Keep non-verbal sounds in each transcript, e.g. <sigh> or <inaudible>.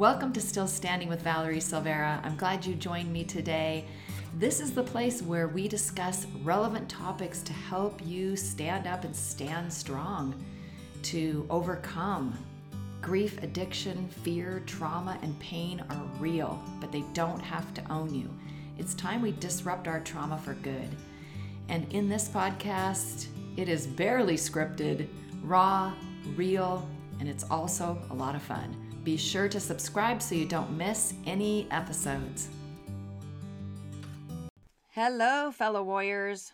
Welcome to Still Standing with Valerie Silvera. I'm glad you joined me today. This is the place where we discuss relevant topics to help you stand up and stand strong, to overcome. Grief, addiction, fear, trauma, and pain are real, but they don't have to own you. It's time we disrupt our trauma for good. And in this podcast, it is barely scripted, raw, real, and it's also a lot of fun. Be sure to subscribe so you don't miss any episodes. Hello, fellow warriors.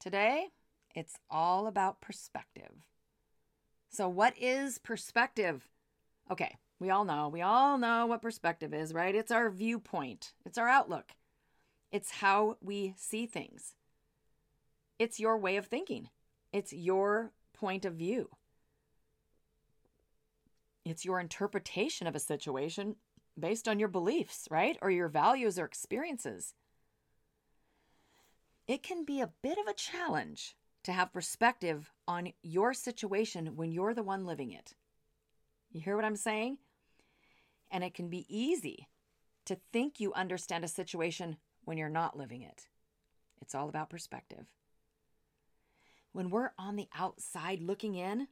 Today, it's all about perspective. So, what is perspective? Okay, we all know. We all know what perspective is, right? It's our viewpoint, it's our outlook, it's how we see things. It's your way of thinking, it's your point of view. It's your interpretation of a situation based on your beliefs, right? Or your values or experiences. It can be a bit of a challenge to have perspective on your situation when you're the one living it. You hear what I'm saying? And it can be easy to think you understand a situation when you're not living it. It's all about perspective. When we're on the outside looking in,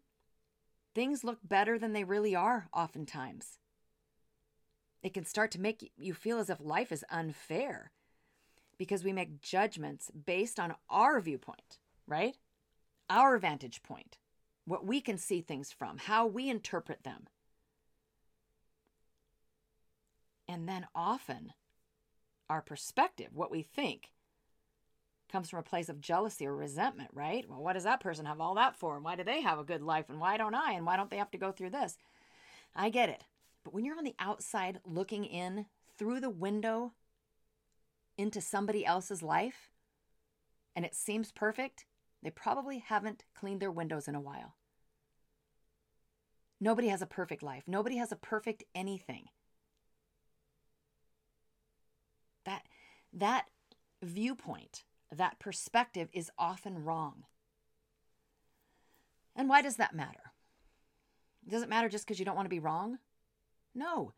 things look better than they really are, oftentimes. It can start to make you feel as if life is unfair because we make judgments based on our viewpoint, right? Our vantage point, what we can see things from, how we interpret them. And then often, our perspective, what we think, comes from a place of jealousy or resentment, right? Well, what does that person have all that for? And why do they have a good life? And why don't I? And why don't they have to go through this? I get it. But when you're on the outside looking in through the window into somebody else's life and it seems perfect, they probably haven't cleaned their windows in a while. Nobody has a perfect life. Nobody has a perfect anything. That that viewpoint that perspective is often wrong. And why does that matter? Does it matter just because you don't want to be wrong? No,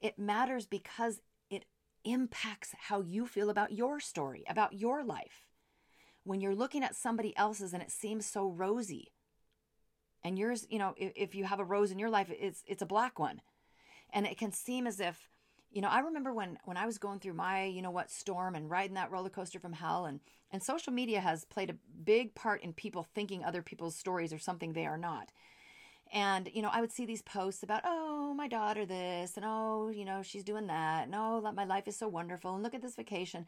it matters because it impacts how you feel about your story, about your life. When you're looking at somebody else's and it seems so rosy, and yours, you know, if, if you have a rose in your life, it's it's a black one, and it can seem as if you know, I remember when when I was going through my, you know what, storm and riding that roller coaster from hell and and social media has played a big part in people thinking other people's stories are something they are not. And, you know, I would see these posts about, oh, my daughter this, and oh, you know, she's doing that, and oh, my life is so wonderful, and look at this vacation.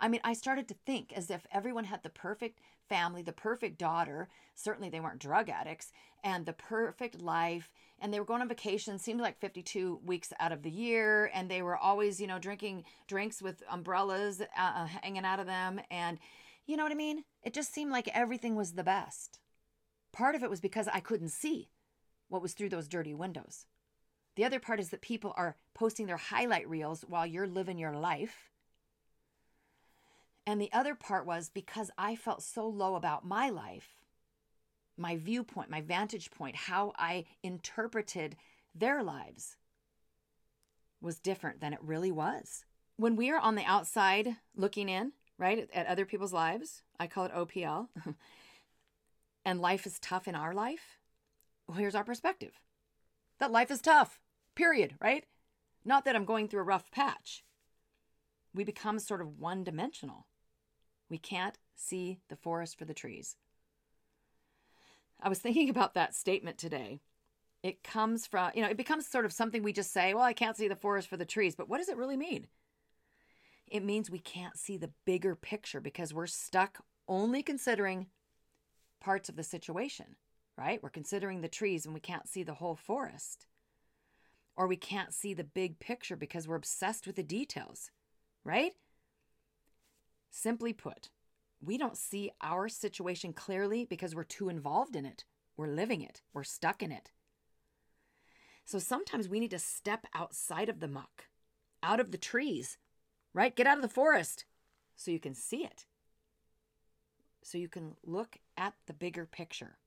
I mean, I started to think as if everyone had the perfect family, the perfect daughter. Certainly, they weren't drug addicts, and the perfect life. And they were going on vacation, seemed like 52 weeks out of the year. And they were always, you know, drinking drinks with umbrellas uh, uh, hanging out of them. And you know what I mean? It just seemed like everything was the best. Part of it was because I couldn't see what was through those dirty windows. The other part is that people are posting their highlight reels while you're living your life and the other part was because I felt so low about my life, my viewpoint, my vantage point, how I interpreted their lives was different than it really was. When we are on the outside looking in, right, at other people's lives, I call it OPL, <laughs> and life is tough in our life, well, here's our perspective that life is tough, period, right? Not that I'm going through a rough patch. We become sort of one dimensional. We can't see the forest for the trees. I was thinking about that statement today. It comes from, you know, it becomes sort of something we just say, well, I can't see the forest for the trees. But what does it really mean? It means we can't see the bigger picture because we're stuck only considering parts of the situation, right? We're considering the trees and we can't see the whole forest. Or we can't see the big picture because we're obsessed with the details, right? Simply put, we don't see our situation clearly because we're too involved in it. We're living it, we're stuck in it. So sometimes we need to step outside of the muck, out of the trees, right? Get out of the forest so you can see it, so you can look at the bigger picture.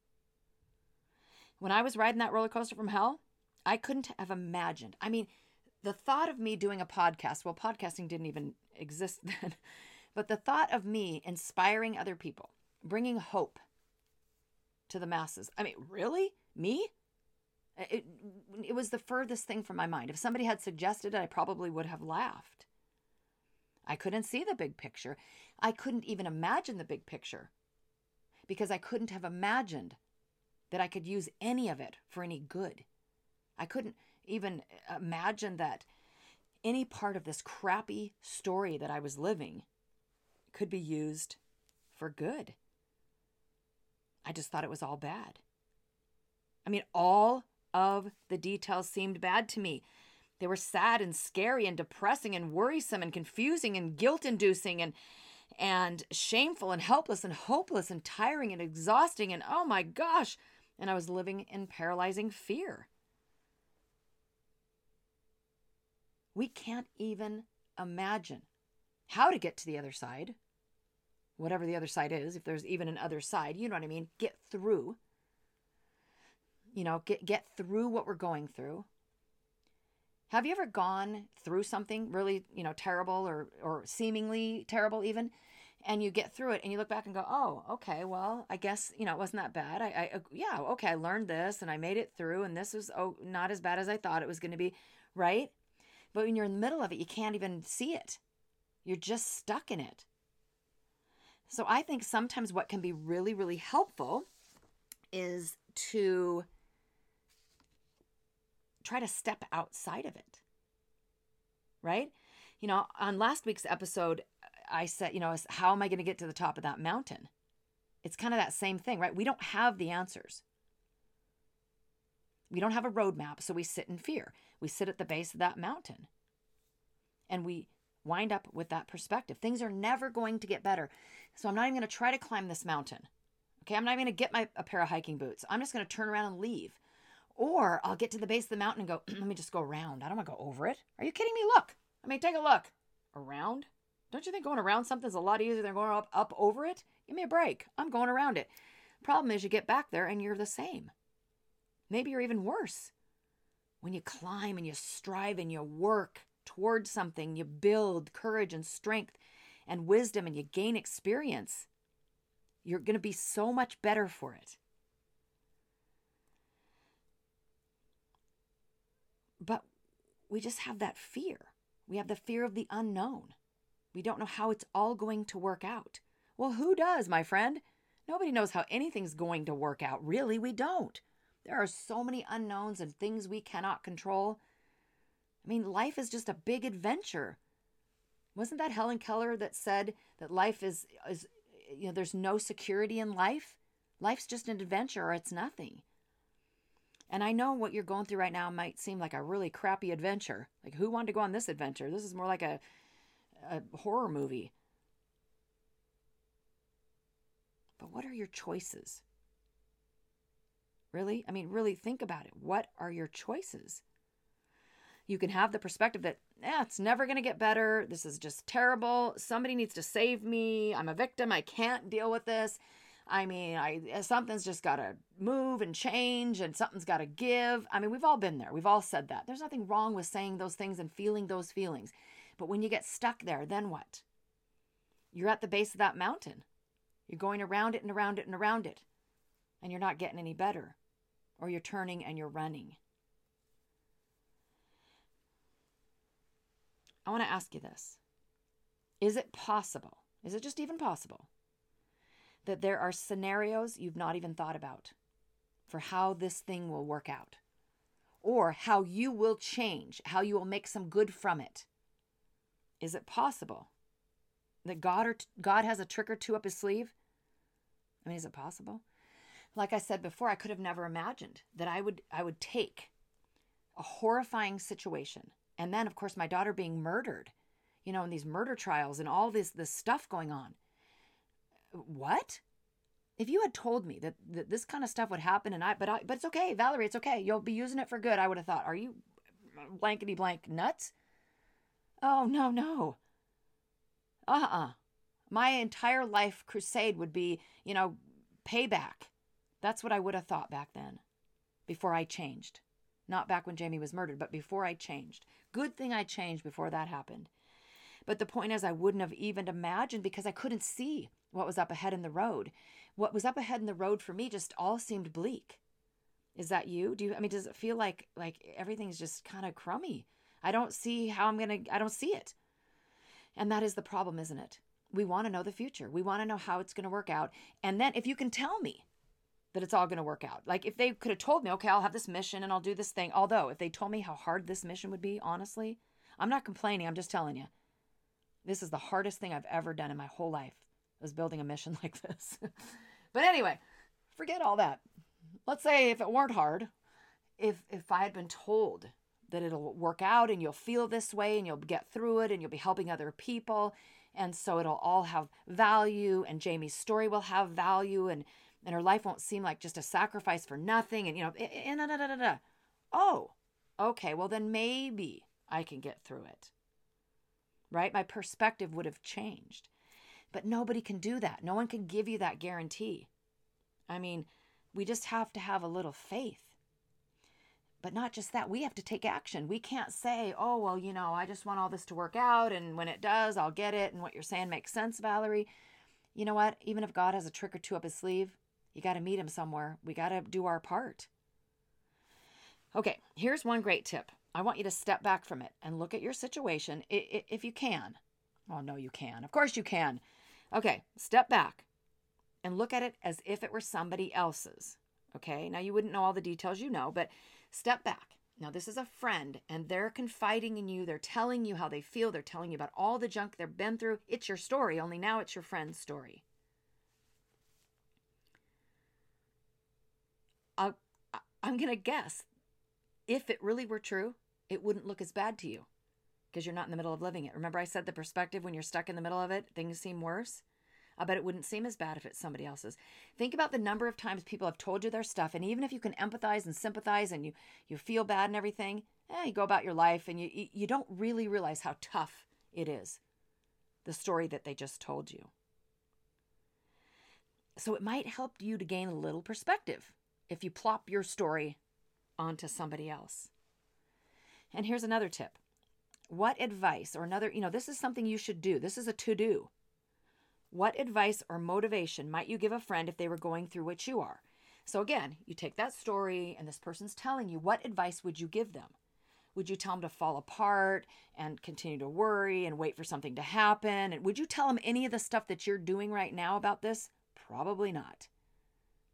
When I was riding that roller coaster from hell, I couldn't have imagined. I mean, the thought of me doing a podcast, well, podcasting didn't even <laughs> exist then, but the thought of me inspiring other people, bringing hope to the masses. I mean, really? Me? It, it was the furthest thing from my mind. If somebody had suggested it, I probably would have laughed. I couldn't see the big picture. I couldn't even imagine the big picture because I couldn't have imagined that I could use any of it for any good. I couldn't even imagine that any part of this crappy story that I was living could be used for good. I just thought it was all bad. I mean, all of the details seemed bad to me. They were sad and scary and depressing and worrisome and confusing and guilt inducing and and shameful and helpless and hopeless and tiring and exhausting and oh my gosh and I was living in paralyzing fear. We can't even imagine how to get to the other side, whatever the other side is, if there's even an other side, you know what I mean? Get through. You know, get get through what we're going through. Have you ever gone through something really, you know, terrible or or seemingly terrible even? and you get through it and you look back and go, oh, okay, well, I guess, you know, it wasn't that bad. I, I, uh, yeah, okay, I learned this and I made it through and this was, oh, not as bad as I thought it was going to be, right? But when you're in the middle of it, you can't even see it. You're just stuck in it. So I think sometimes what can be really, really helpful is to try to step outside of it. Right? You know, on last week's episode, I said, you know, how am I going to get to the top of that mountain? It's kind of that same thing, right? We don't have the answers. We don't have a roadmap, so we sit in fear. We sit at the base of that mountain and we wind up with that perspective. Things are never going to get better. So I'm not even going to try to climb this mountain. Okay, I'm not even going to get my a pair of hiking boots. I'm just going to turn around and leave. Or I'll get to the base of the mountain and go, <clears throat> let me just go around. I don't want to go over it. Are you kidding me? Look. I mean, take a look. Around? Don't you think going around something's a lot easier than going up up over it? Give me a break. I'm going around it. Problem is you get back there and you're the same. Maybe you're even worse. When you climb and you strive and you work towards something, you build courage and strength and wisdom and you gain experience. You're going to be so much better for it. But we just have that fear. We have the fear of the unknown. We don't know how it's all going to work out. Well, who does, my friend? Nobody knows how anything's going to work out. Really, we don't. There are so many unknowns and things we cannot control. I mean, life is just a big adventure. Wasn't that Helen Keller that said that life is is you know, there's no security in life? Life's just an adventure or it's nothing. And I know what you're going through right now might seem like a really crappy adventure. Like who wanted to go on this adventure? This is more like a a horror movie. But what are your choices? Really? I mean, really think about it. What are your choices? You can have the perspective that, yeah, it's never going to get better. This is just terrible. Somebody needs to save me. I'm a victim. I can't deal with this. I mean, I eh, something's just got to move and change and something's got to give. I mean, we've all been there. We've all said that. There's nothing wrong with saying those things and feeling those feelings. But when you get stuck there, then what? You're at the base of that mountain. You're going around it and around it and around it. And you're not getting any better. Or you're turning and you're running. I want to ask you this Is it possible, is it just even possible, that there are scenarios you've not even thought about for how this thing will work out? Or how you will change, how you will make some good from it? Is it possible that God or God has a trick or two up his sleeve? I mean, is it possible? Like I said before, I could have never imagined that I would I would take a horrifying situation and then of course my daughter being murdered, you know, and these murder trials and all this this stuff going on. What? If you had told me that, that this kind of stuff would happen and I but I but it's okay, Valerie, it's okay. You'll be using it for good. I would have thought, are you blankety blank nuts? Oh, no, no. Uh uh-uh. uh My entire life crusade would be, you know, payback. That's what I would have thought back then before I changed. Not back when Jamie was murdered, but before I changed. Good thing I changed before that happened. But the point is, I wouldn't have even imagined because I couldn't see what was up ahead in the road. What was up ahead in the road for me just all seemed bleak. Is that you? Do you, I mean, does it feel like, like everything's just kind of crummy? I don't see how I'm going to, I don't see it. And that is the problem, isn't it? We want to know the future. We want to know how it's going to work out. And then if you can tell me that it's all going to work out, like if they could have told me, okay, I'll have this mission and I'll do this thing. Although if they told me how hard this mission would be, honestly, I'm not complaining. I'm just telling you. This is the hardest thing I've ever done in my whole life was building a mission <laughs> like this. but anyway, forget all that. Let's say if it weren't hard, if if I had been told that it'll work out and you'll feel this way and you'll get through it and you'll be helping other people and so it'll all have value and Jamie's story will have value and and her life won't seem like just a sacrifice for nothing and you know and oh okay well then maybe I can get through it right my perspective would have changed but nobody can do that no one can give you that guarantee I mean we just have to have a little faith but not just that, we have to take action. We can't say, oh, well, you know, I just want all this to work out. And when it does, I'll get it. And what you're saying makes sense, Valerie. You know what? Even if God has a trick or two up his sleeve, you got to meet him somewhere. We got to do our part. Okay, here's one great tip. I want you to step back from it and look at your situation if you can. Oh, no, you can. Of course you can. Okay, step back and look at it as if it were somebody else's. Okay, now you wouldn't know all the details you know, but Step back. Now, this is a friend, and they're confiding in you. They're telling you how they feel. They're telling you about all the junk they've been through. It's your story, only now it's your friend's story. I I'm going to guess if it really were true, it wouldn't look as bad to you because you're not in the middle of living it. Remember, I said the perspective when you're stuck in the middle of it, things seem worse? I bet it wouldn't seem as bad if it's somebody else's. Think about the number of times people have told you their stuff, and even if you can empathize and sympathize and you you feel bad and everything, eh, you go about your life and you you don't really realize how tough it is. The story that they just told you. So it might help you to gain a little perspective if you plop your story onto somebody else. And here's another tip. What advice or another, you know, this is something you should do. This is a to do. What advice or motivation might you give a friend if they were going through what you are? So, again, you take that story and this person's telling you, what advice would you give them? Would you tell them to fall apart and continue to worry and wait for something to happen? And would you tell them any of the stuff that you're doing right now about this? Probably not.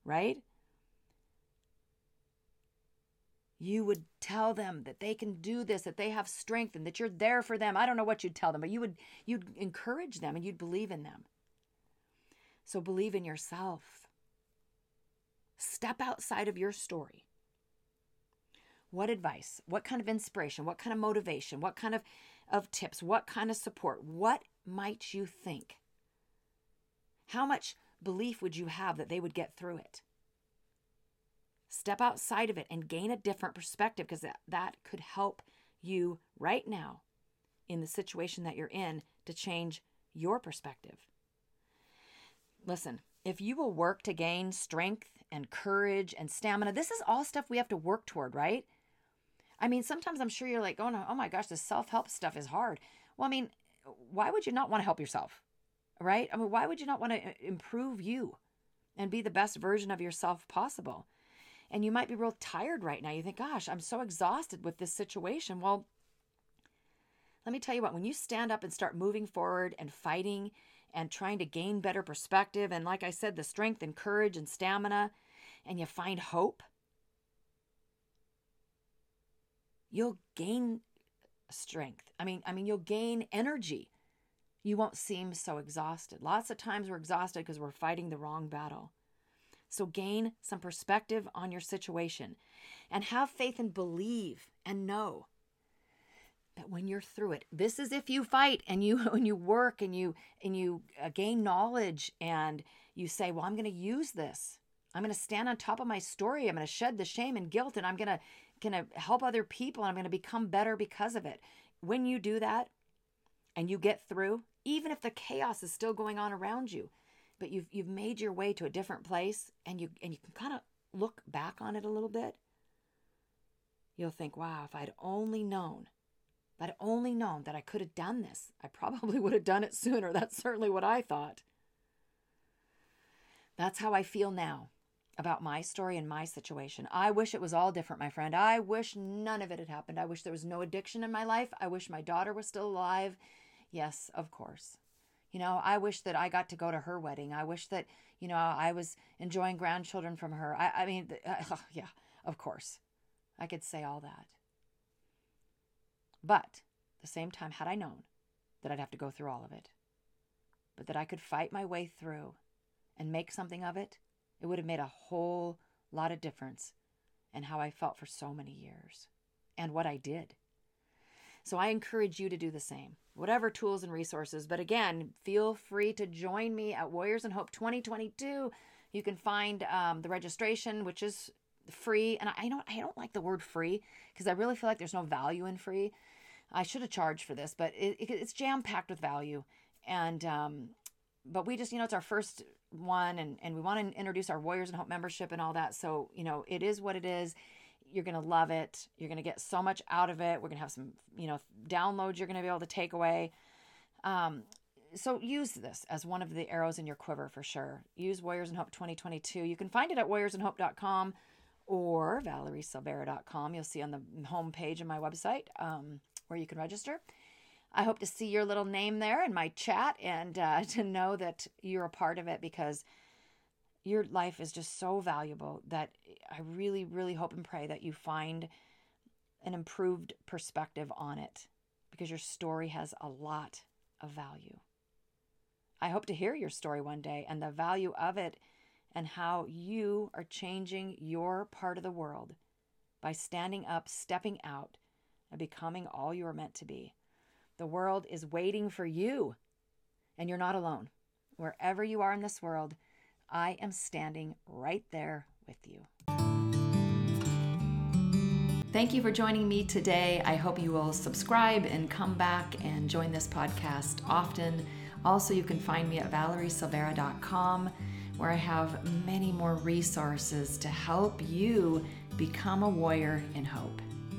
Right? You would tell them that they can do this, that they have strength and that you're there for them. I don't know what you'd tell them, but you would you'd encourage them and you'd believe in them. So believe in yourself. Step outside of your story. What advice? What kind of inspiration? What kind of motivation? What kind of, of tips? What kind of support? What might you think? How much belief would you have that they would get through it? Step outside of it and gain a different perspective because that, that could help you right now in the situation that you're in to change your perspective. Listen, if you will work to gain strength and courage and stamina, this is all stuff we have to work toward, right? I mean, sometimes I'm sure you're like, oh no, oh my gosh, this self help stuff is hard. Well, I mean, why would you not want to help yourself? Right? I mean, why would you not want to uh, improve you and be the best version of yourself possible? And you might be real tired right now. You think, gosh, I'm so exhausted with this situation. Well, let me tell you what, when you stand up and start moving forward and fighting and trying to gain better perspective. And like I said, the strength and courage and stamina, and you find hope, you'll gain strength. I mean, I mean, you'll gain energy. You won't seem so exhausted. Lots of times we're exhausted because we're fighting the wrong battle. So gain some perspective on your situation and have faith and believe and know that when you're through it this is if you fight and you <laughs> when you work and you and you uh, gain knowledge and you say well i'm going to use this. I'm going to stand on top of my story. I'm going to shed the shame and guilt and i'm going to going to help other people and i'm going to become better because of it. When you do that and you get through even if the chaos is still going on around you but you've you've made your way to a different place and you and you can kind of look back on it a little bit you'll think, wow, if I'd only known, if I'd only known that I could have done this, I probably <laughs> would have done it sooner. That's certainly what I thought. That's how I feel now about my story and my situation. I wish it was all different, my friend. I wish none of it had happened. I wish there was no addiction in my life. I wish my daughter was still alive. Yes, of course. You know, I wish that I got to go to her wedding. I wish that, you know, I was enjoying grandchildren from her. I, I mean, uh, <laughs> yeah, of course. I could say all that. But at the same time, had I known that I'd have to go through all of it, but that I could fight my way through and make something of it, it would have made a whole lot of difference in how I felt for so many years and what I did. So I encourage you to do the same, whatever tools and resources. But again, feel free to join me at Warriors and Hope 2022. You can find um, the registration, which is free. And I don't, I don't like the word free because I really feel like there's no value in free. I should have charged for this, but it, it, it's jam packed with value. And um, but we just, you know, it's our first one and, and we want to introduce our Warriors and Hope membership and all that. So, you know, it is what it is. You're going to love it. You're going to get so much out of it. We're going to have some, you know, downloads you're going to be able to take away. Um, so use this as one of the arrows in your quiver for sure. Use Warriors and Hope 2022. You can find it at warriorsandhope.com or valeriesilvera.com. You'll see on the home page of my website um, where you can register. I hope to see your little name there in my chat and uh, <laughs> to know that you're a part of it because your life is just so valuable that I really, really hope and pray that you find an improved perspective on it because your story has a lot of value. I hope to hear your story one day and the value of it and how you are changing your part of the world by standing up, stepping out, and becoming all you are meant to be. The world is waiting for you, and you're not alone. Wherever you are in this world, I am standing right there with you. Thank you for joining me today. I hope you will subscribe and come back and join this podcast often. Also, you can find me at valeriesilvera.com where I have many more resources to help you become a warrior in hope.